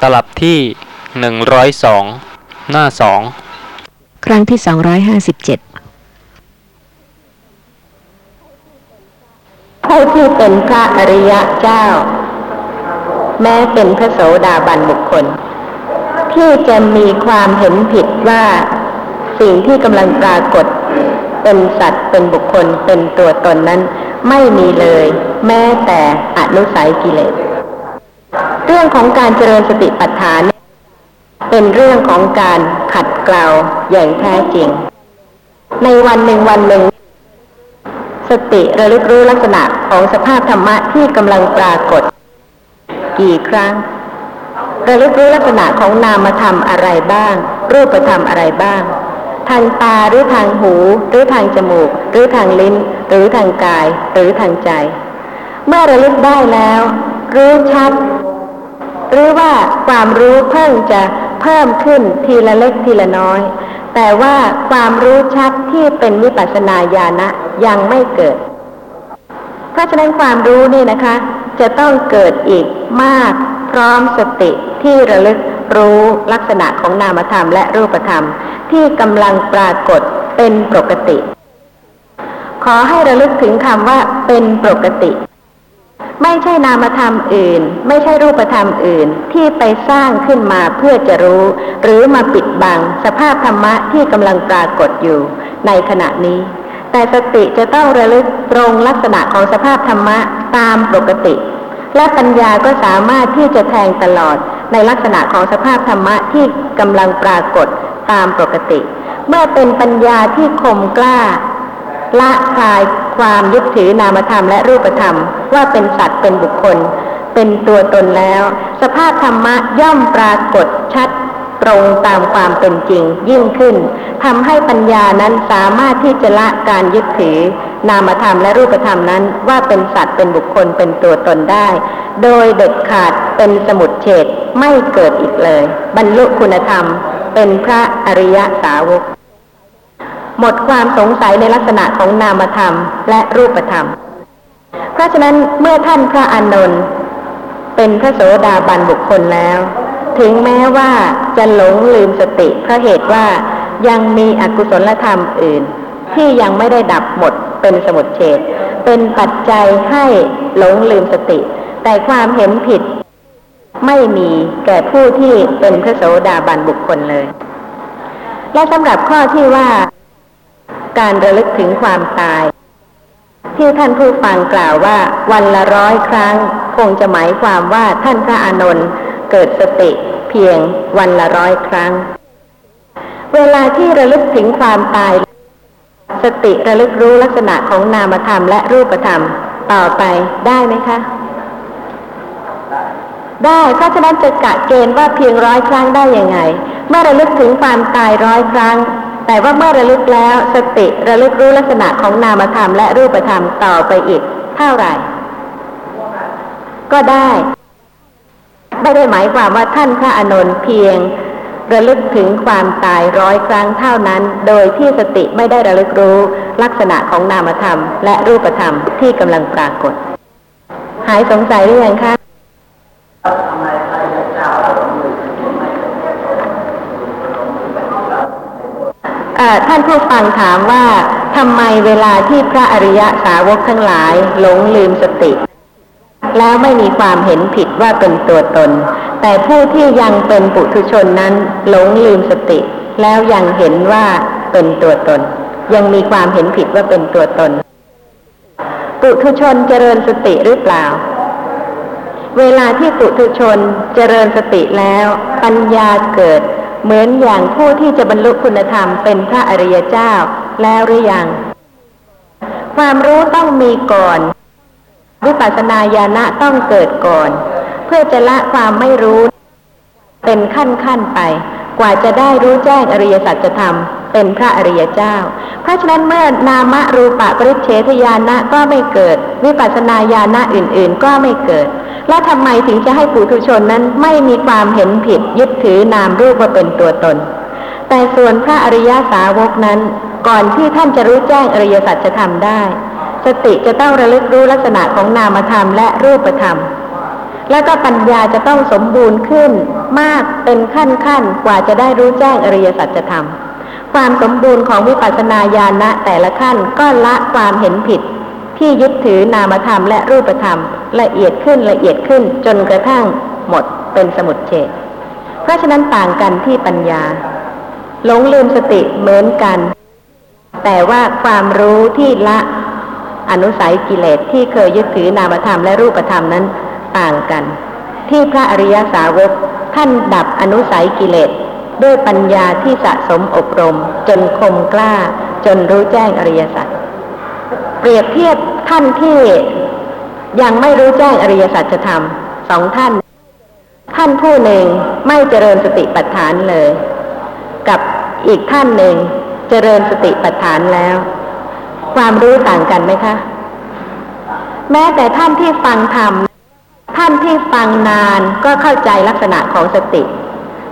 ตลับที่หนึ่งร้อยสองหน้าสองครั้งที่257ผู้ที่เป็นพระอริยะเจ้า แม้เป็นพระโสดาบันบุคคล ที่จะมีความเห็นผิดว่าสิ่งที่กำลังปรากฏเป็นสัตว์เป็นบุคคลเป็นตัวตนนั้น ไม่มีเลย แม้แต่อนุสัยกิเลสเรื่องของการเจริญสติปัฏฐาน เป็นเรื่องของการขัดเกลาอย่างแท้จริง ในวันหนึ่งวันหนึ่ง สติระลึกรู้ลักษณะของสภาพธรรมะที่กำลังปรากฏ กี่ครั้ง ระลึกรู้ลักษณะของนามธรรมอะไรบ้าง รูปธรรมอะไรบ้าง ทางตาหรือทางหู หรือทางจมูก หรือทางลิ้น หรือทางกาย หรือทางใจ เมื่อระลึกได้แล้ว รู้ชัด หรือว่าความรู้เพิ่งจะเพิ่มขึ้นทีละเล็กทีละน้อย แต่ว่าความรู้ชัดที่เป็นวิปัสสนาญาณะยังไม่เกิด เพราะฉะนั้นความรู้นี่นะคะ จะต้องเกิดอีกมาก พร้อมสติที่ระลึกรู้ลักษณะของนามธรรมและรูปธรรม ที่กำลังปรากฏเป็นปกติ ขอให้ระลึกถึงคำว่าเป็นปกติ ไม่ใช่นามธรรมอื่น ไม่ใช่รูปธรรมอื่น ที่ไปสร้างขึ้นมาเพื่อจะรู้ หรือมาปิดบังสภาพธรรมะที่กำลังปรากฏอยู่ในขณะนี้ แต่สติจะต้องระลึกตรงลักษณะของสภาพธรรมะตามปกติ และปัญญาก็สามารถที่จะแทงตลอดในลักษณะของสภาพธรรมะที่กำลังปรากฏตามปกติ เมื่อเป็นปัญญาที่คมกล้า ละคลายความยึดถือนามธรรมและรูปธรรม ว่าเป็นสัตว์เป็นบุคคล เป็นตัวตนแล้ว สภาพธรรมะย่อมปรากฏชัดตรงตามความเป็นจริงยิ่งขึ้นทำให้ปัญญานั้นสามารถที่จะละการยึดถือ นามธรรมและรูปธรรมนั้นว่าเป็นสัตว์เป็นบุคคลเป็นตัวตนได้ โดยเด็ดขาดเป็นสมุดเฉดไม่เกิดอีกเลย บรรลุคุณธรรม เป็นพระอริยสาวก หมดความสงสัยในลักษณะของนามธรรมและรูปธรรม เพราะฉะนั้นเมื่อท่านพระอานนท์เป็นพระโสดาบันบุคคลแล้ว ถึงแม้ว่าจะหลงลืมสติเพราะเหตุว่ายังมีอกุศลธรรมอื่น ที่ยังไม่ได้ดับหมดเป็นสมุดเฉดเป็นปัจจัยให้หลงลืมสติ แต่ความเห็นผิดไม่มีแก่ผู้ที่เป็นพระโสดาบันบุคคลเลย และสำหรับข้อที่ว่า การระลึกถึงความตาย ที่ท่านผู้ฟังกล่าวว่าวันละร้อยครั้ง คงจะหมายความว่าท่านพระอานนท์เกิดสติเพียงวันละร้อยครั้ง เวลาที่ระลึกถึงความตาย สติระลึกรู้ลักษณะของนามธรรมและรูปธรรมต่อไปได้ไหมคะ ได้เพราะฉะนั้นจะกะเกณฑ์ว่าเพียงร้อยครั้งได้ยังไง เมื่อระลึกถึงความตายร้อยครั้ง แต่ว่าเมื่อระลึกแล้วสติระลึกรู้ลักษณะของนามธรรมและรูปธรรมต่อไปอีกเท่าไหร่ ก็ได้ ไม่ได้หมายความว่าท่านพระอานนท์เพียง ระลึกถึงความตายร้อยครั้งเท่านั้น โดยที่สติไม่ได้ระลึกรู้ลักษณะของนามธรรม และรูปธรรมที่กำลังปรากฏ หายสงสัยหรือยังคะ เอ่อท่านผู้ฟังถามว่าทำไมเวลาที่พระอริยสาวกทั้งหลายหลงลืมสติ แล้วไม่มีความเห็นผิดว่าเป็นตัวตน แต่ผู้ที่ยังเป็นปุถุชนนั้นหลงลืมสติ แล้วยังเห็นว่าเป็นตัวตน ยังมีความเห็นผิดว่าเป็นตัวตน ปุถุชนเจริญสติหรือเปล่า เวลาที่ปุถุชนเจริญสติแล้ว ปัญญาเกิด เหมือนอย่างผู้ที่จะบรรลุคุณธรรมเป็นพระอริยเจ้าแล้วหรือยัง ความรู้ต้องมีก่อน วิปัสสนาญาณะต้องเกิดก่อน เพื่อจะละความไม่รู้ เป็นขั้นขั้นไป กว่าจะได้รู้แจ้งอริยสัจธรรม เป็นพระอริยเจ้า เพราะฉะนั้นเมื่อนามรูปะปริเฉทญาณะก็ไม่เกิด วิปัสสนาญาณะอื่นๆ ก็ไม่เกิด แล้วทำไมถึงจะให้ปุถุชนนั้นไม่มีความเห็นผิดยึดถือนามรูปว่าเป็นตัวตน แต่ส่วนพระอริยสาวกนั้น ก่อนที่ท่านจะรู้แจ้งอริยสัจธรรมได้ สติจะต้องระลึกรู้ลักษณะของนามธรรมและรูปธรรมแล้วก็ปัญญาจะต้องสมบูรณ์ขึ้นมากเป็นขั้นขั้นๆกว่าจะได้รู้แจ้งอริยสัจธรรม ความสมบูรณ์ของวิปัสสนาญาณะแต่ละขั้นก็ละความเห็นผิด ที่ยึดถือนามธรรมและรูปธรรม ละเอียดขึ้นละเอียดขึ้นจนกระทั่งหมดเป็นสมุดเฉดเพราะฉะนั้นต่างกันที่ปัญญา หลงลืมสติเหมือนกัน แต่ว่าความรู้ที่ละอนุสัยกิเลสที่เคยยึดถือนามธรรมและรูปธรรมนั้นต่างกัน ที่พระอริยสาวกท่านดับอนุสัยกิเลส ด้วยปัญญาที่สะสมอบรม จนคมกล้า จนรู้แจ้งอริยสัจเปรียบเทียบท่านที่ยังไม่รู้แจ้งอริยสัจธรรมสองท่าน ท่านผู้หนึ่งไม่เจริญสติปัฏฐานเลย กับอีกท่านหนึ่งเจริญสติปัฏฐานแล้ว ความรู้ต่างกันไหมคะ แม้แต่ท่านที่ฟังธรรมท่านที่ฟังนานก็เข้าใจลักษณะของสติ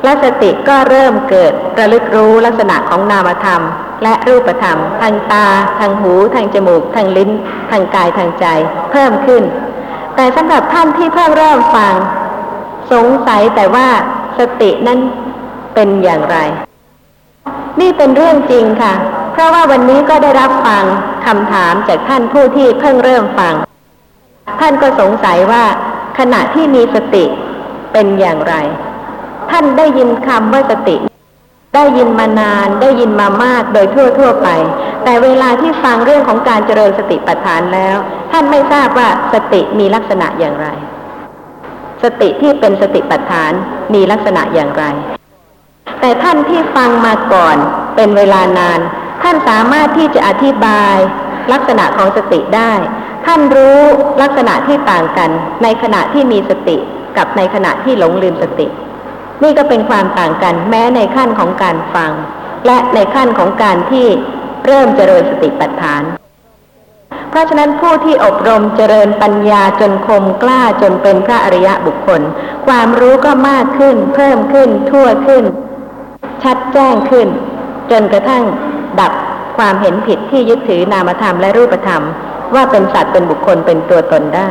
และสติก็เริ่มเกิดระลึกรู้ลักษณะของนามธรรม และรูปธรรม ทางตา ทางหู ทางจมูก ทางลิ้น ทางกายทางใจ เพิ่มขึ้น แต่สำหรับท่านที่เพิ่งเริ่มฟัง สงสัยแต่ว่าสตินั้นเป็นอย่างไร นี่เป็นเรื่องจริงค่ะ เพราะว่าวันนี้ก็ได้รับฟังคำถามจากท่านผู้ที่เพิ่งเริ่มฟัง ท่านก็สงสัยว่าขณะที่มีสติเป็นอย่างไร ท่านได้ยินคำว่าสติ ได้ยินมานานได้ยินมามากโดยทั่วทั่วไป แต่เวลาที่ฟังเรื่องของการเจริญสติปัฏฐานแล้ว ท่านไม่ทราบว่าสติมีลักษณะอย่างไร สติที่เป็นสติปัฏฐานมีลักษณะอย่างไร แต่ท่านที่ฟังมาก่อนเป็นเวลานาน ท่านสามารถที่จะอธิบายลักษณะของสติได้ ท่านรู้ลักษณะที่ต่างกันในขณะที่มีสติกับในขณะที่หลงลืมสติ นี่ก็เป็นความต่างกันแม้ในขั้นของการฟัง และในขั้นของการที่เริ่มเจริญสติปัฏฐาน เพราะฉะนั้นผู้ที่อบรมเจริญปัญญาจนคมกล้าจนเป็นพระอริยะบุคคล ความรู้ก็มากขึ้น เพิ่มขึ้น ทั่วขึ้น ชัดแจ้งขึ้น จนกระทั่งดับความเห็นผิดที่ยึดถือนามธรรมและรูปธรรม ว่าเป็นสัตว์เป็นบุคคลเป็นตัวตนได้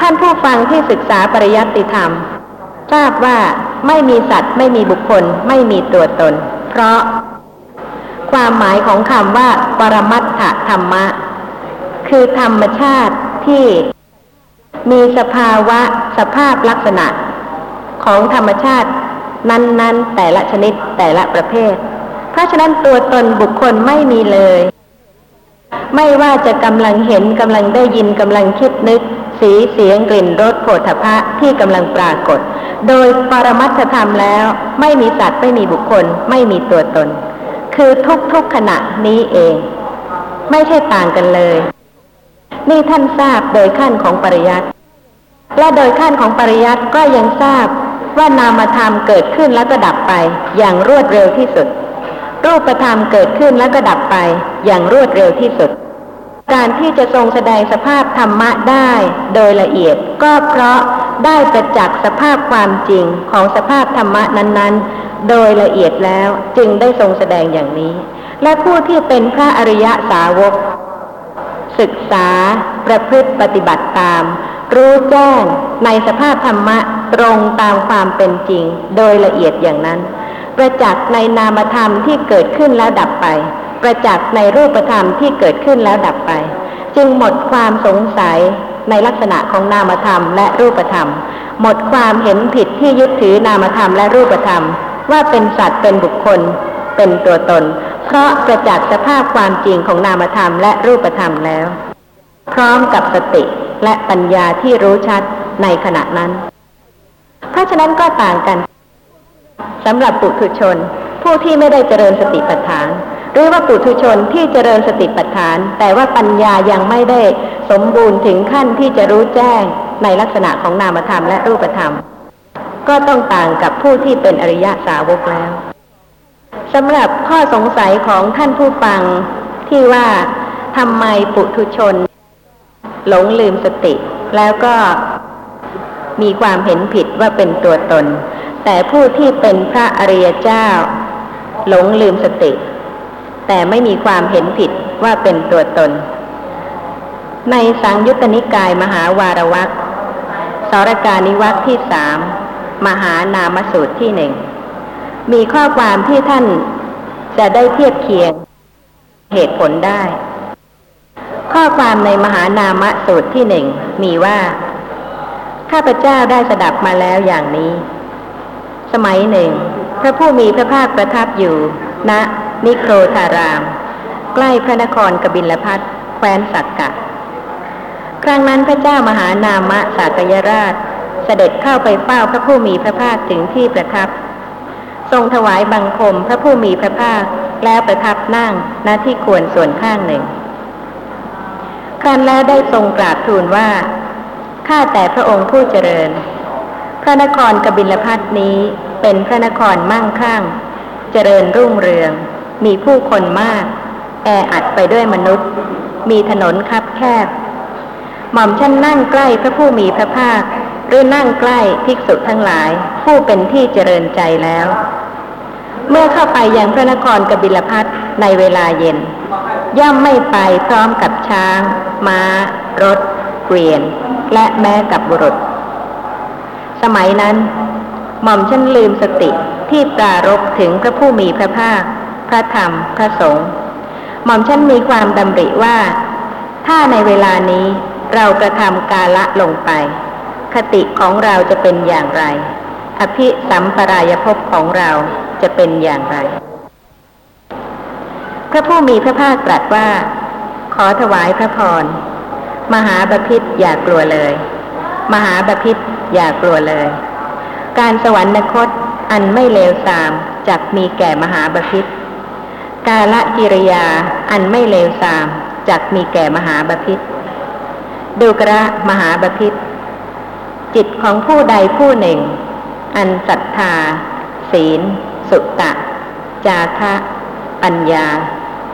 ท่านผู้ฟังที่ศึกษาปริยัติธรรม ทราบว่าไม่มีสัตว์ ไม่มีบุคคล ไม่มีตัวตน เพราะ ความหมายของคำว่า ปรมัตถธรรมะ คือธรรมชาติที่มีสภาวะสภาพลักษณะ ของธรรมชาติ นั้น ๆ แต่ละชนิดแต่ละประเภท เพราะฉะนั้นตัวตนบุคคลไม่มีเลย ไม่ว่าจะกำลังเห็นกำลังได้ยินกำลังคิดนึก สีเสียงกลิ่นรสโผฏฐะที่กำลังปรากฏ โดยปรมัตถธรรมแล้วไม่มีสัตว์ไม่มีบุคคล ไม่มีตัวตน คือทุกๆขณะนี้เอง ไม่ใช่ต่างกันเลย นี่ท่านทราบโดยขั้นของปริยัติและโดยขั้นของปริยัติก็ยังทราบว่านามธรรมเกิดขึ้นแล้วก็ดับไป อย่างรวดเร็วที่สุด รูปธรรมเกิดขึ้นแล้วก็ดับไป อย่างรวดเร็วที่สุด การที่จะทรงแสดงสภาพธรรมะได้โดยละเอียดก็เพราะได้ประจักษ์สภาพความจริงของสภาพธรรมะนั้นๆ โดยละเอียดแล้วจึงได้ทรงแสดงอย่างนี้ และผู้ที่เป็นพระอริยสาวก ศึกษา ประพฤติปฏิบัติตาม รู้แจ้งในสภาพธรรมะตรงตามความเป็นจริง โดยละเอียดอย่างนั้น ประจักษ์ในนามธรรมที่เกิดขึ้นแล้วดับไป ประจักษ์ในรูปธรรมที่เกิดขึ้นแล้วดับไป จึงหมดความสงสัยในลักษณะของนามธรรมและรูปธรรม หมดความเห็นผิดที่ยึดถือนามธรรมและรูปธรรม ว่าเป็นสัตว์เป็นบุคคล เป็นตัวตน เพราะประจักษ์สภาพความจริงของนามธรรมและรูปธรรมแล้ว พร้อมกับสติและปัญญาที่รู้ชัดในขณะนั้น เพราะฉะนั้นก็ต่างกันสำหรับปุถุชน ผู้ที่ไม่ได้เจริญสติปัฏฐาน หรือว่าปุถุชนที่เจริญสติปัฏฐาน แต่ว่าปัญญายังไม่ได้สมบูรณ์ถึงขั้นที่จะรู้แจ้งในลักษณะของนามธรรมและรูปธรรม ก็ต้องต่างกับผู้ที่เป็นอริยสาวกแล้วสำหรับข้อสงสัยของท่านผู้ฟังที่ว่าทำไมปุถุชน หลงลืมสติ แล้วก็มีความเห็นผิดว่าเป็นตัวตน แต่ผู้ที่เป็นพระอริยเจ้า หลงลืมสติ แต่ไม่มีความเห็นผิดว่าเป็นตัวตน ในสังยุตตนิกายมหาวารวักสารการนิวัตที่สามมหานามสูตรที่หนึ่งมีข้อความที่ท่านจะได้เทียบเคียงเหตุผลได้ ข้อความในมหานามสูตรที่หนึ่งมีว่า ข้าพเจ้าได้สดับมาแล้วอย่างนี้ สมัยหนึ่ง พระผู้มีพระภาคประทับอยู่ณนิ นิโครธาราม ใกล้พระนครกบิลพัทแคว้นสักกะ ครั้งนั้นพระเจ้ามหานามะสากยราช เสด็จเข้าไปเฝ้าพระผู้มีพระภาคถึงที่ประทับ ทรงถวายบังคมพระผู้มีพระภาคแล้วประทับนั่งณที่ควรส่วนข้างหนึ่ง ครั้นแล้วได้ทรงกราบทูลว่า ข้าแต่พระองค์ผู้เจริญ พระนครกบิลพัทนี้เป็นพระนครมั่งคั่ง เจริญรุ่งเรือง มีผู้คนมาก แออัดไปด้วยมนุษย์ มีถนนคับแคบ หม่อมฉันนั่งใกล้พระผู้มีพระภาค หรือนั่งใกล้ภิกษุทั้งหลาย ผู้เป็นที่เจริญใจแล้ว เมื่อเข้าไปยังพระนครกบิลพัทในเวลาเย็น ย่อมไม่ไปพร้อมกับช้างม้า รถ เกวียน และแม้กับบุรุษ สมัยนั้น หม่อมฉันลืมสติที่ปรารบถึงพระผู้มีพระภาค พระธรรม พระสงฆ์หม่อมฉันมีความดำริว่า ถ้าในเวลานี้เรากระทำกาละลงไป คติของเราจะเป็นอย่างไร อภิสัมปรายภพของเราจะเป็นอย่างไร พระผู้มีพระภาคตรัสว่า ขอถวายพระพร มหาบพิษอย่ากลัวเลย มหาบพิษอย่ากลัวเลย การสวรรคตอันไม่เลวทรามจักมีแก่มหาบพิษ กาละกิริยาอันไม่เลวทรามจักมีแก่มหาบพิษดูกระมหาบพิษจิตของผู้ใดผู้หนึ่ง อันศรัทธา ศีล สุตะ จาคะปัญญา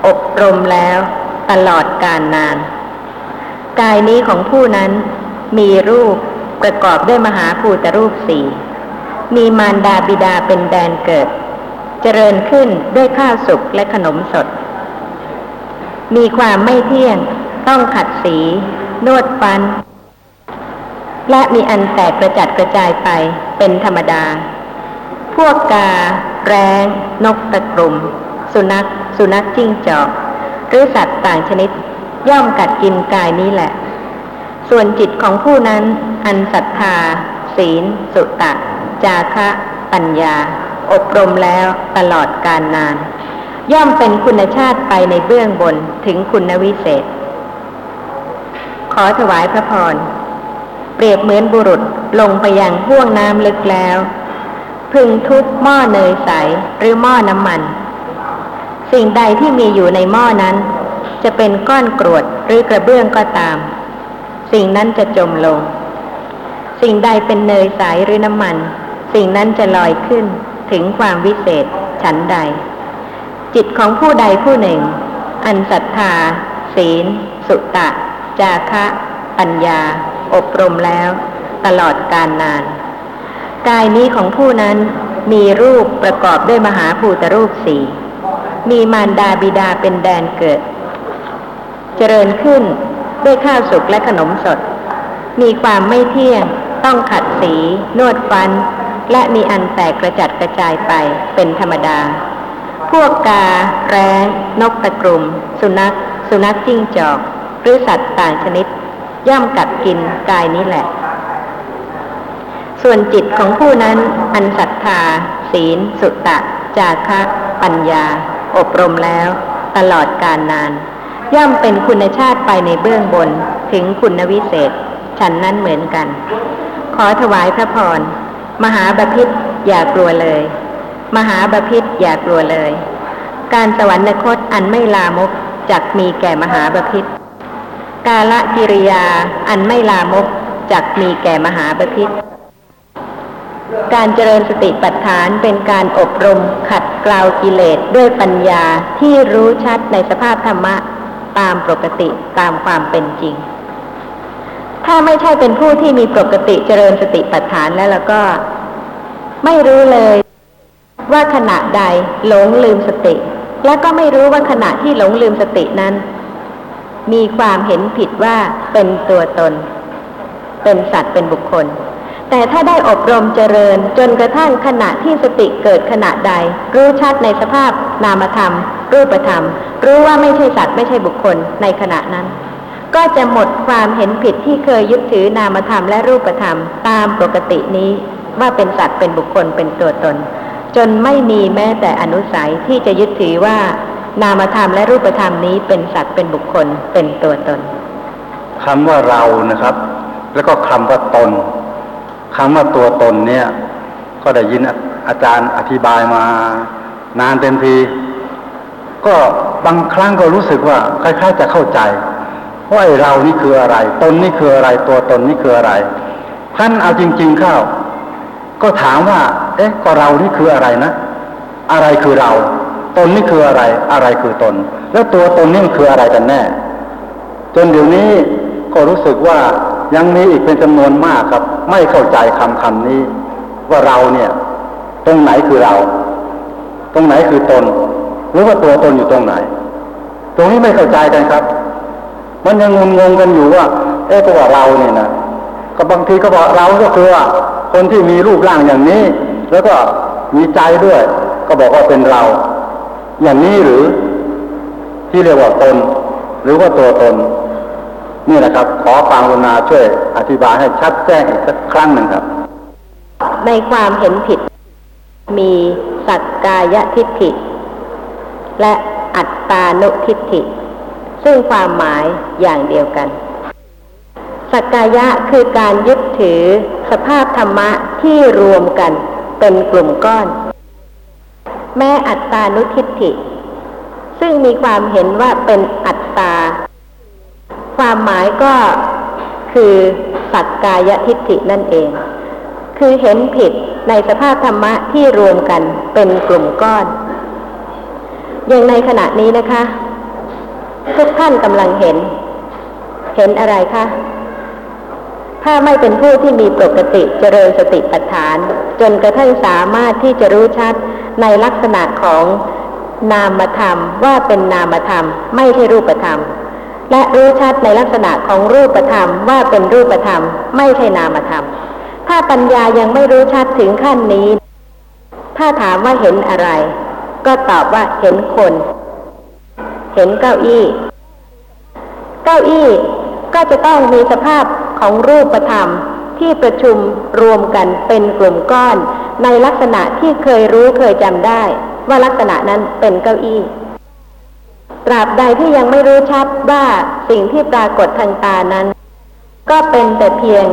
อบรมแล้วตลอดกาลนาน กายนี้ของผู้นั้นมีรูปประกอบด้วยมหาภูตรูปสี่มีมารดาบิดาเป็นแดนเกิด จริญขึ้นด้วยข้าวสุกและขนมสด มีความไม่เที่ยง ต้องขัดสี นวดฟัน และมีอันแตกกระจัดกระจายไปเป็นธรรมดา พวกกา แร้ง นกตะกรุม สุนัข สุนัขจิ้งจอก หรือสัตว์ต่างชนิด ย่อมกัดกินกายนี้แหละ ส่วนจิตของผู้นั้น อันศรัทธา ศีล สุตะ จาคะ ปัญญา อบรมแล้วตลอดการนาน ย่อมเป็นคุณชาติไปในเบื้องบนถึงคุณวิเศษ ขอถวายพระพร เปรียบเหมือนบุรุษลงไปยังห่วงน้ำลึกแล้ว พึงทุบหม้อเนยใสหรือหม้อน้ำมัน สิ่งใดที่มีอยู่ในหม้อนั้น จะเป็นก้อนกรวดหรือกระเบื้องก็ตาม สิ่งนั้นจะจมลง สิ่งใดเป็นเนยใสหรือน้ำมัน สิ่งนั้นจะลอยขึ้น ถึงความวิเศษฉันใด จิตของผู้ใดผู้หนึ่ง อันศรัทธา ศีล สุตะ จาคะ ปัญญา อบรมแล้ว ตลอดการนาน กายนี้ของผู้นั้นมีรูปประกอบด้วยมหาภูตรูปสี่มีมารดาบิดาเป็นแดนเกิด เจริญขึ้นด้วยข้าวสุกและขนมสด มีความไม่เที่ยง ต้องขัดสี นวดฟัน และมีอันแตกกระจัดกระจายไปเป็นธรรมดา พวกกา แร้ง นกตะกรุม สุนัข สุนัขจิ้งจอก หรือสัตว์ต่างชนิด ย่อมกัดกินกายนี้แหละ ส่วนจิตของผู้นั้นอันศรัทธา ศีล สุตะจาคะ ปัญญา อบรมแล้ว ตลอดการนาน ย่อมเป็นคุณชาติไปในเบื้องบนถึงคุณวิเศษ ฉันนั้นเหมือนกัน ขอถวายพระพร มหาบพิษอย่ากลัวเลย มหาบพิษอย่ากลัวเลย การสวรรคตอันไม่ลามกจักมีแก่มหาบพิษกาละกิริยาอันไม่ลามกจักมีแก่มหาบพิษการเจริญสติปัฏฐานเป็นการอบรมขัดเกลากิเลสด้วยปัญญาที่รู้ชัดในสภาพธรรมะตามปกติตามความเป็นจริง ถ้าไม่ใช่เป็นผู้ที่มีปกติเจริญสติปัฏฐานแล้วแล้วก็ ไม่รู้เลย ว่าขณะใดหลงลืมสติ และก็ไม่รู้ว่าขณะที่หลงลืมสตินั้น มีความเห็นผิดว่าเป็นตัวตน เป็นสัตว์เป็นบุคคล แต่ถ้าได้อบรมเจริญจนกระทั่งขณะที่สติเกิดขณะใด รู้ชัดในสภาพนามธรรม รูปธรรม รู้ว่าไม่ใช่สัตว์ไม่ใช่บุคคลในขณะนั้น ก็จะหมดความเห็นผิดที่เคยยึดถือนามธรรมและรูปธรรมตามปกตินี้ว่าเป็นสัตว์เป็นบุคคลเป็นตัวตน จนไม่มีแม้แต่อนุสัยที่จะยึดถือว่านามธรรมและรูปธรรมนี้เป็นสัตว์เป็นบุคคลเป็นตัวตนคำว่าเรานะครับ แล้วก็คำว่าตนคำว่าตัวตนเนี่ย ก็ได้ยินอาจารย์อธิบายมานานเต็มที ก็บางครั้งก็รู้สึกว่าคล้ายๆจะเข้าใจ ว่าไอ้เรานี่คืออะไร ตนนี่คืออะไร ตัวตนนี่คืออะไร ท่านเอาจริง ๆเข้า ก็ถามว่า เอ๊ะ ก็เรานี่คืออะไรนะ อะไรคือเรา ตนนี่คืออะไร อะไรคือตน แล้วตัวตนนี่มันคืออะไรกันแน่ จนเดี๋ยวนี้ก็รู้สึกว่ายังมีอีกเป็นจำนวนมากครับ ไม่เข้าใจคำคำนี้ ว่าเราเนี่ย ตรงไหนคือเรา ตรงไหนคือตน หรือว่าตัวตนอยู่ตรงไหน ตรงนี้ไม่เข้าใจกันครับ มันยังงงงๆกันอยู่ว่า เอ๊ะก็ว่าเราเนี่ยนะก็บางทีก็บอกเราก็คือว่าคนที่มีรูปร่างอย่างนี้ แล้วก็มีใจด้วย ก็บอกว่าเป็นเรา อย่างนี้หรือที่เรียกว่าตน หรือว่าตัวตน นี่นะครับ ขอฟังรุณาช่วยอธิบายให้ชัดแจ้งอีกสักครั้งหนึ่งครับ ในความเห็นผิด มีสักกายทิฏฐิ และอัตตานุทิฏฐิ ซึ่งความหมายอย่างเดียวกัน สักกายะคือการยึดถือสภาพธรรมะที่รวมกันเป็นกลุ่มก้อน แม้อัตตานุทิฏฐิ ซึ่งมีความเห็นว่าเป็นอัตตา ความหมายก็คือสักกายทิฏฐินั่นเอง คือเห็นผิดในสภาพธรรมะที่รวมกันเป็นกลุ่มก้อน อย่างในขณะนี้นะคะ ทุกท่านกำลังเห็น เห็นอะไรคะ ถ้าไม่เป็นผู้ที่มีปกติเจริญสติปัฏฐาน จนกระทั่งสามารถที่จะรู้ชัดในลักษณะของนามธรรมว่าเป็นนามธรรม ไม่ใช่รูปธรรม และรู้ชัดในลักษณะของรูปธรรมว่าเป็นรูปธรรม ไม่ใช่นามธรรม ถ้าปัญญายังไม่รู้ชัดถึงขั้นนี้ ถ้าถามว่าเห็นอะไร ก็ตอบว่าเห็นคน เห็นเก้าอี้ เก้าอี้ก็จะต้องมีสภาพของรูปธรรมที่ประชุมรวมกันเป็นกลุ่มก้อน ในลักษณะที่เคยรู้เคยจำได้ ว่าลักษณะนั้นเป็นเก้าอี้ ตราบใดที่ยังไม่รู้ชัดว่าสิ่งที่ปรากฏทางตานั้น ก็เป็นแต่เพียง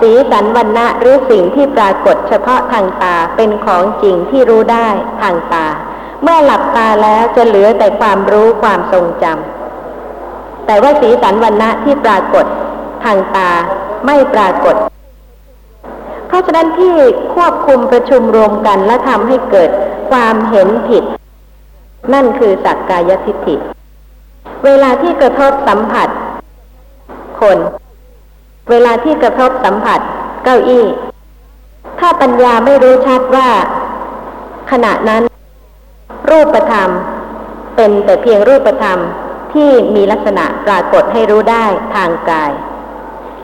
สีสันวันณะหรือสิ่งที่ปรากฏเฉพาะทางตาเป็นของจริงที่รู้ได้ทางตา เมื่อหลับตาแล้วจะเหลือแต่ความรู้ความทรงจำแต่ว่าสีสันวันณะที่ปรากฏทางตาไม่ปรากฏ เพราะฉะนั้นที่ควบคุมประชุมรวมกันและทำให้เกิดความเห็นผิด นั่นคือสักกายทิฏฐิ เวลาที่กระทบสัมผัส คน เวลาที่กระทบสัมผัส เก้าอี้ ถ้าปัญญาไม่รู้ชัดว่า ขณะนั้น รูปธรรม เป็นแต่เพียงรูปธรรมที่มีลักษณะปรากฏให้รู้ได้ทางกาย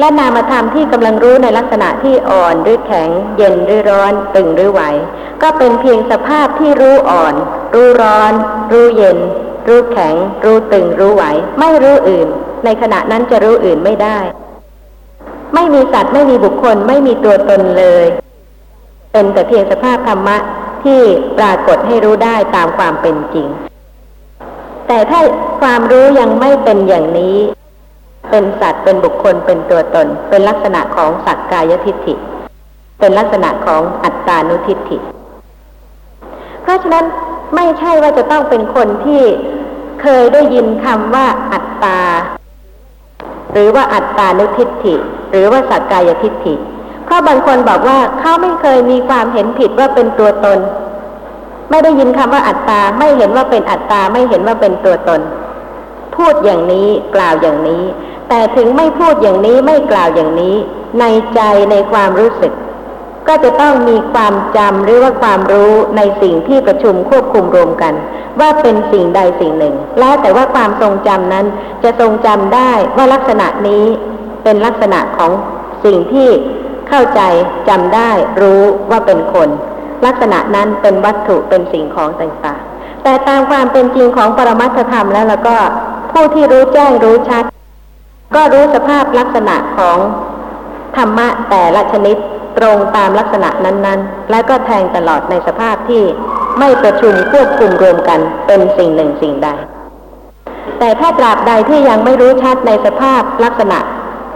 และนามธรรมที่กำลังรู้ในลักษณะที่อ่อนหรือแข็ง เย็นหรือร้อนตึงหรือไหว ก็เป็นเพียงสภาพที่รู้อ่อน รู้ร้อน รู้เย็น รู้แข็ง รู้ตึงรู้ไหว ไม่รู้อื่น ในขณะนั้นจะรู้อื่นไม่ได้ ไม่มีสัตว์ไม่มีบุคคลไม่มีตัวตนเลย เป็นแต่เพียงสภาพธรรมะ ที่ปรากฏให้รู้ได้ตามความเป็นจริง แต่ถ้าความรู้ยังไม่เป็นอย่างนี้ เป็นสัตว์เป็นบุคคลเป็นตัวตน เป็นลักษณะของสักกายทิฏฐิ เป็นลักษณะของอัตตานุทิฏฐิ เพราะฉะนั้นไม่ใช่ว่าจะต้องเป็นคนที่เคยได้ยินคำว่าอัตตา หรือว่าอัตตานุทิฏฐิ หรือว่าสักกายทิฏฐิ เพราะบางคนบอกว่าเขาไม่เคยมีความเห็นผิดว่าเป็นตัวตน ไม่ได้ยินคำว่าอัตตา ไม่เห็นว่าเป็นอัตตา ไม่เห็นว่าเป็นตัวตน พูดอย่างนี้กล่าวอย่างนี้ แต่ถึงไม่พูดอย่างนี้ไม่กล่าวอย่างนี้ ในใจในความรู้สึก ก็จะต้องมีความจำหรือว่าความรู้ในสิ่งที่ประชุมควบคุมรวมกัน ว่าเป็นสิ่งใดสิ่งหนึ่ง แล้วแต่ว่าความทรงจำนั้นจะทรงจำได้ว่าลักษณะนี้เป็นลักษณะของสิ่งที่ เข้าใจจำได้รู้ว่าเป็นคน ลักษณะนั้นเป็นวัตถุเป็นสิ่งของต่างๆ แต่ตามความเป็นจริงของปรมัตถธรรมแล้วแล้วก็ผู้ที่รู้แจ้งรู้ชัด ก็รู้สภาพลักษณะของธรรมะแต่ละชนิดตรงตามลักษณะนั้นๆ และก็แทงตลอดในสภาพที่ไม่ประชุมควบคุมรวมกันเป็นสิ่งหนึ่งสิ่งใด แต่ถ้าตราบใดที่ยังไม่รู้ชัดในสภาพลักษณะ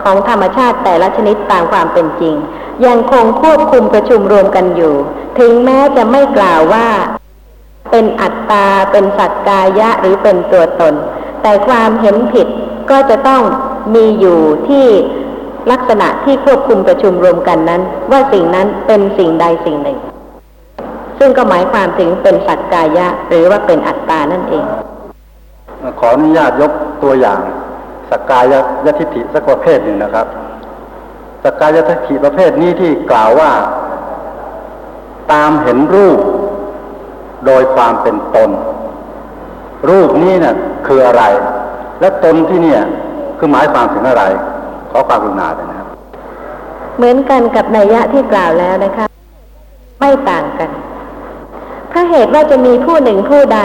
ของธรรมชาติแต่ละชนิดตามความเป็นจริง ยังคงควบคุมประชุมรวมกันอยู่ ถึงแม้จะไม่กล่าวว่า เป็นอัตตา เป็นสัตกายะหรือเป็นตัวตน แต่ความเห็นผิดก็จะต้องมีอยู่ที่ลักษณะที่ควบคุมประชุมรวมกันนั้น ว่าสิ่งนั้นเป็นสิ่งใดสิ่งหนึ่ง ซึ่งก็หมายความถึงเป็นสัตกายะ หรือว่าเป็นอัตตานั่นเอง ขออนุญาตยกตัวอย่าง สกกายยทิฏฐิสักประเภทหนึ่งนะครับสกกายยทิฏฐิประเภทนี้ที่กล่าวว่า ตามเห็นรูป โดยความเป็นตน รูปนี้เนี่ยคืออะไร และตนที่เนี่ย คือหมายความถึงอะไร ขอความกรุณาเลยนะครับ เหมือนกันกับนัยยะที่กล่าวแล้วนะคะ ไม่ต่างกันเพราะเหตุว่าจะมีผู้หนึ่งผู้ใด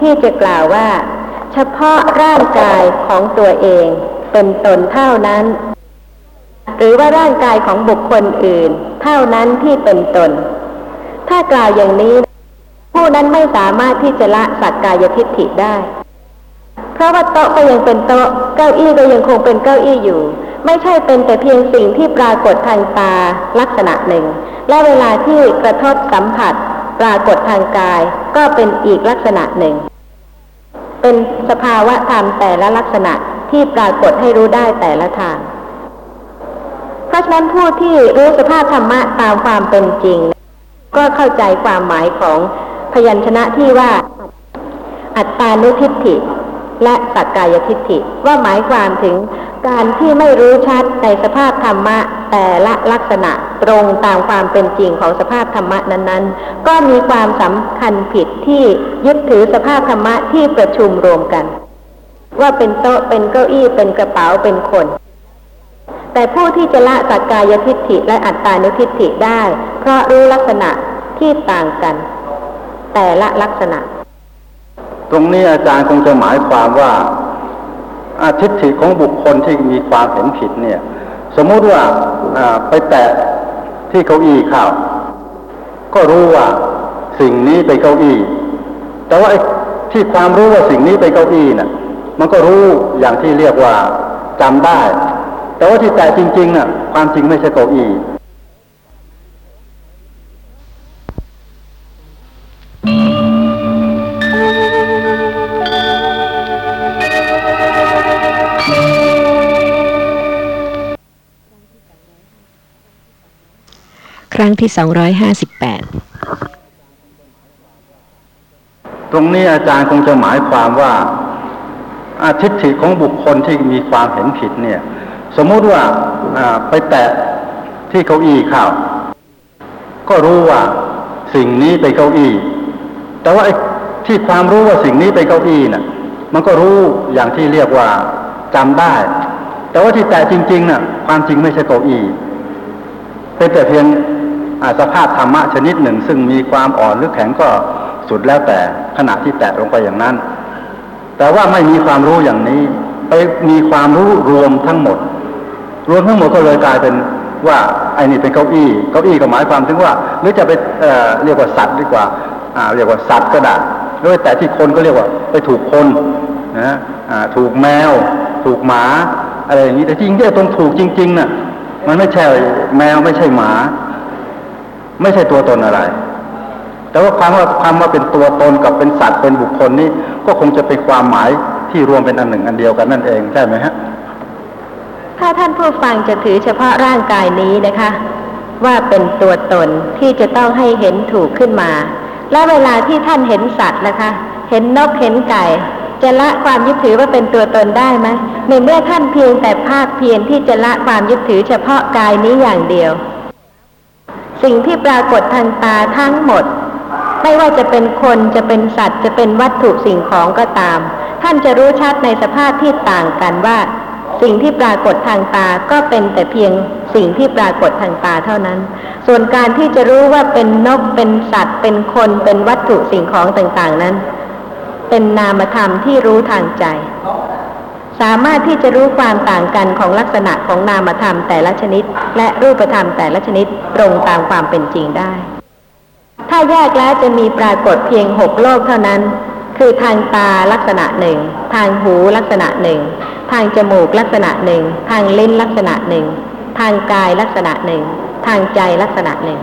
ที่จะกล่าวว่า เฉพาะร่างกายของตัวเองเป็นตนเท่านั้น หรือว่าร่างกายของบุคคลอื่น เท่านั้นที่เป็นตน ถ้ากล่าวอย่างนี้ ผู้นั้นไม่สามารถที่จะละสักกายทิฏฐิได้ เพราะว่าโต๊ะก็ยังเป็นโต๊ะเก้าอี้ก็ยังคงเป็นเก้าอี้อยู่ ไม่ใช่เป็นแต่เพียงสิ่งที่ปรากฏทางตาลักษณะหนึ่ง และเวลาที่กระทบสัมผัส ปรากฏทางกายก็เป็นอีกลักษณะหนึ่ง เป็นสภาวะธรรมแต่ละลักษณะที่ปรากฏให้รู้ได้แต่ละทาง เพราะฉะนั้นผู้ที่รู้สภาพธรรมะตามความเป็นจริง ก็เข้าใจความหมายของพยัญชนะที่ว่า อัตตานุทิฏฐิ และสักกายทิฏฐิว่าหมายความถึงการที่ไม่รู้ชัดในสภาพธรรมะแต่ละลักษณะตรงตามความเป็นจริงของสภาพธรรมะนั้นๆ ก็มีความสำคัญผิดที่ยึดถือสภาพธรรมะที่ประชุมรวมกัน ว่าเป็นโต๊ะเป็นเก้าอี้เป็นกระเป๋าเป็นคน แต่ผู้ที่จะละสักกายทิฏฐิและอัตตานุทิฏฐิได้ เพราะรู้ลักษณะที่ต่างกัน แต่ละลักษณะ ตรงนี้อาจารย์คงจะหมายความว่าอาทิฏฐิของบุคคลที่มีความเห็นผิดเนี่ย สมมุติว่าไปแตะที่เก้าอี้เข้าก็รู้ว่าสิ่งนี้เป็นเก้าอี้ แต่ว่าที่ความรู้ว่าสิ่งนี้เป็นเก้าอี้น่ะ มันก็รู้อย่างที่เรียกว่าจำได้ แต่ว่าที่แตะจริงๆน่ะ ความจริงไม่ใช่เก้าอี้ รั้งที่ 258 ตรงนี้อาจารย์คงจะหมายความว่าอาทิฏฐิของบุคคลที่มีความเห็นผิดเนี่ย สมมติว่าไปแตะที่เก้าอี้เข้าก็รู้ว่าสิ่งนี้เป็นเก้าอี้ แต่ว่าที่ความรู้ว่าสิ่งนี้เป็นเก้าอี้น่ะ มันก็รู้อย่างที่เรียกว่าจำได้ แต่ว่าที่แตะจริงๆน่ะ ความจริงไม่ใช่เก้าอี้ เป็นแต่เพียง สภาพธรรมะชนิดหนึ่ง ซึ่งมีความอ่อนหรือแข็งก็สุดแล้วแต่ขณะที่แตะลงไปอย่างนั้น แต่ว่าไม่มีความรู้อย่างนี้ ไปมีความรู้รวมทั้งหมด รวมทั้งหมดก็เลยกลายเป็นว่าไอ้นี่เป็นเก้าอี้เก้าอี้ก็หมายความถึงว่า หรือจะไปเเรียกว่าสัตว์ดีกว่าเรียกว่าสัตว์ก็ได้หรือแต่ที่คนก็เรียกว่าไปถูกคนนะถูกแมว ถูกหมาอะไรอย่างนี้แต่จริงๆตรงถูกจริงๆน่ะมันไม่ใช่แมวไม่ใช่หมา ไม่ใช่ตัวตนอะไร แต่ว่าความว่าความว่าเป็นตัวตนกับเป็นสัตว์เป็นบุคคลนี้ก็คงจะเป็นความหมายที่รวมเป็นอันหนึ่งอันเดียวกันนั่นเองใช่ไหมฮะถ้าท่านผู้ฟังจะถือเฉพาะร่างกายนี้นะคะ ว่าเป็นตัวตนที่จะต้องให้เห็นถูกขึ้นมา และเวลาที่ท่านเห็นสัตว์นะคะ เห็นนกเห็นไก่จะละความยึดถือว่าเป็นตัวตนได้ไหมในเมื่อท่านเพียงแต่ภาคเพียรที่จะละความยึดถือเฉพาะกายนี้อย่างเดียว สิ่งที่ปรากฏทางตาทั้งหมด ไม่ว่าจะเป็นคนจะเป็นสัตว์ จะเป็นวัตถุสิ่งของก็ตาม ท่านจะรู้ชัดในสภาพที่ต่างกันว่า สิ่งที่ปรากฏทางตาก็เป็นแต่เพียงสิ่งที่ปรากฏทางตาเท่านั้น ส่วนการที่จะรู้ว่าเป็นนกเป็นสัตว์ เป็นคนเป็นวัตถุสิ่งของต่างๆนั้น เป็นนามธรรมที่รู้ทางใจ สามารถที่จะรู้ความต่างกันของลักษณะของนามธรรมแต่ละชนิด และรูปธรรมแต่ละชนิดตรงตามความเป็นจริงได้ ถ้าแยกแล้วจะมีปรากฏเพียงหกโลกเท่านั้น คือทางตาลักษณะหนึ่ง ทางหูลักษณะหนึ่ง ทางจมูกลักษณะหนึ่ง ทางลิ้นลักษณะหนึ่ง ทางกายลักษณะหนึ่ง ทางใจลักษณะหนึ่ง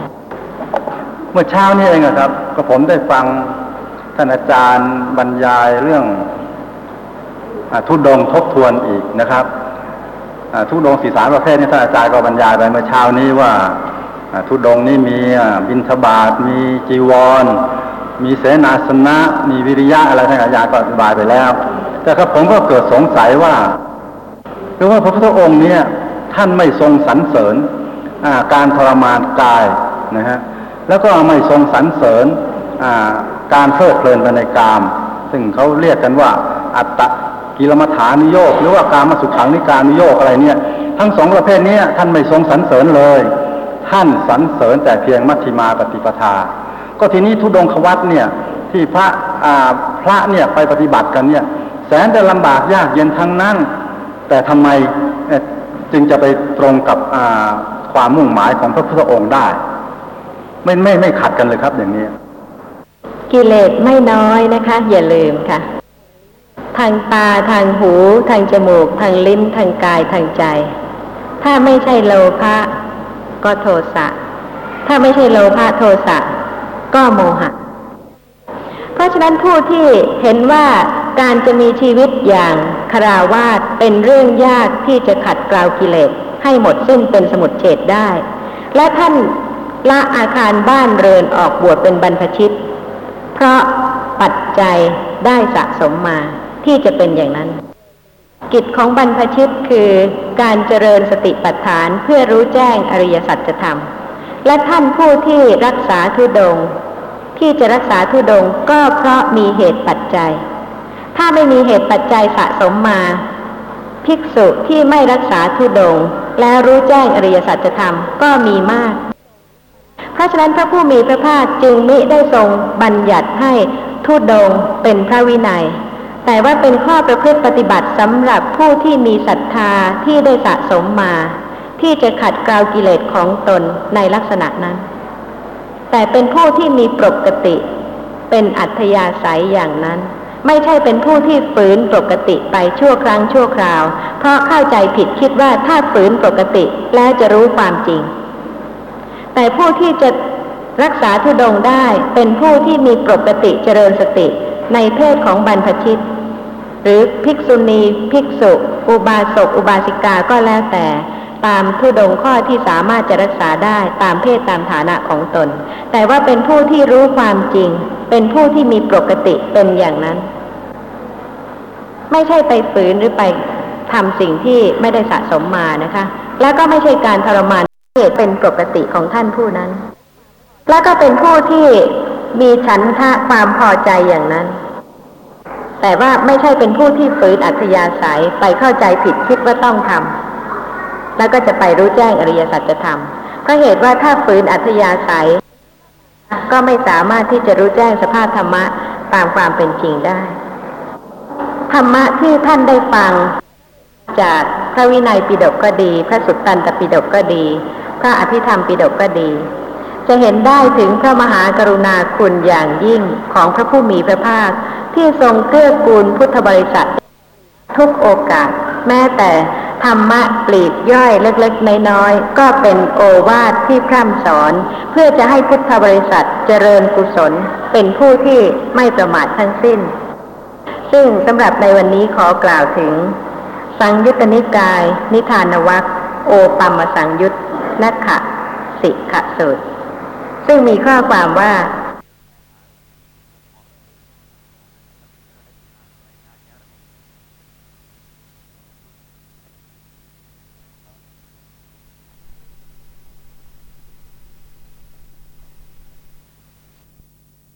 เมื่อเช้านี้เองครับก็ผมได้ฟังท่านอาจารย์บรรยายเรื่อง ทุดงทบทวนอีกนะครับทุดงสีสารประเภทนี้ท่านอาจารย์ก็บรรยายไปเมื่อเช้านี้ว่าทุดงนี่มีบิณฑบาตมีจีวร มีเสนาสนะ มีวิริยะอะไรท่านอาจารย์ก็อธิบายไปแล้ว แต่ครับผมก็เกิดสงสัยว่าหรือว่าพระพุทธองค์เนี่ยท่านไม่ทรงสรรเสริญการทรมานกายนะฮะแล้วก็ไม่ทรงสรรเสริญการเพลิดเพลินไปในกาม ซึ่งเขาเรียกกันว่าอัตต กิลมัฐานิโยกหรือว่าการมาสุขังนิการนิโยกอะไรเนี่ย ทั้งสองประเภทนี้ท่านไม่ทรงสรรเสริญเลย ท่านสรรเสริญแต่เพียงมัชฌิมาปฏิปทา ก็ทีนี้ทุดงควัตเนี่ยที่พระพระเนี่ยไปปฏิบัติกันเนี่ย แสนจะลำบากยากเย็นทั้งนั้น แต่ทำไมจึงจะไปตรงกับความมุ่งหมายของพระพุทธองค์ได้ ไม่ไม่ไม่ขัดกันเลยครับอย่างนี้ กิเลสไม่น้อยนะคะ อย่าลืมค่ะ ทางตาทางหู ทางจมูก ทางลิ้นทางกายทางใจ ถ้าไม่ใช่โลภะก็โทสะ ถ้าไม่ใช่โลภะโทสะ ก็โมหะ เพราะฉะนั้นผู้ที่เห็นว่าการจะมีชีวิตอย่างคาราวาสเป็นเรื่องยากที่จะขัดเกลากิเลสให้หมดสิ้นเป็นสมุดเฉดได้ และท่านละอาคารบ้านเรือนออกบวชเป็นบรรพชิต เพราะปัจจัยได้สะสมมา ที่จะเป็นอย่างนั้น กิจของบรรพชิตคือการเจริญสติปัฏฐานเพื่อรู้แจ้งอริยสัจธรรม และท่านผู้ที่รักษาทุดง ที่จะรักษาทุดงก็เพราะมีเหตุปัจจัย ถ้าไม่มีเหตุปัจจัยสะสมมา ภิกษุที่ไม่รักษาทุดง แล้วรู้แจ้งอริยสัจธรรมก็มีมากเพราะฉะนั้นพระผู้มีพระภาคจึงมิได้ทรงบัญญัติให้ทุดงเป็นพระวินัย แต่ว่าเป็นข้อประพฤติปฏิบัติสำหรับผู้ที่มีศรัทธาที่ได้สะสมมา ที่จะขัดเกลากิเลสของตนในลักษณะนั้น แต่เป็นผู้ที่มีปกติ เป็นอัธยาศัยอย่างนั้น ไม่ใช่เป็นผู้ที่ฝืนปกติไปชั่วครั้งชั่วคราว เพราะเข้าใจผิดคิดว่าถ้าฝืนปกติแล้วจะรู้ความจริง แต่ผู้ที่จะรักษาทุดงได้เป็นผู้ที่มีปกติเจริญสติในเพศของบรรพชิต หรือภิกษุณี ภิกษุ อุบาสก อุบาสิกาก็แล้วแต่ ตามทุดงข้อที่สามารถจะรักษาได้ตามเพศตามฐานะของตน แต่ว่าเป็นผู้ที่รู้ความจริง เป็นผู้ที่มีปกติเป็นอย่างนั้น ไม่ใช่ไปฝืนหรือไปทำสิ่งที่ไม่ได้สะสมมานะคะ แล้วก็ไม่ใช่การทรมานเหตุเป็นปกติของท่านผู้นั้น แล้วก็เป็นผู้ที่มีฉันทะความพอใจอย่างนั้น แต่ว่าไม่ใช่เป็นผู้ที่ฝืนอัธยาศัยไปเข้าใจผิดคิดว่าต้องทำแล้วก็จะไปรู้แจ้งอริยสัจธรรมเพราะเหตุว่าถ้าฝืนอัธยาศัย ก็ไม่สามารถที่จะรู้แจ้งสภาพธรรมะตามความเป็นจริงได้ ธรรมะที่ท่านได้ฟัง จากพระวินัยปิฎกก็ดี พระสุตตันตปิฎกก็ดี พระอภิธรรมปิฎกก็ดี จะเห็นได้ถึงพระมหากรุณาคุณอย่างยิ่งของพระผู้มีพระภาค ที่ทรงเกื้อกูลพุทธบริษัท ทุกโอกาส แม้แต่ธรรมะปลีกย่อยเล็กๆ น้อยๆ ก็เป็นโอวาทที่พร่ำสอน เพื่อจะให้พุทธบริษัทเจริญกุศล เป็นผู้ที่ไม่ประมาททั้งสิ้น ซึ่งสำหรับในวันนี้ขอกล่าวถึง สังยุตตนิกาย นิทานวัคโอปัมมสังยุตนักขะสิกขสูตซึ่งมีข้อความว่า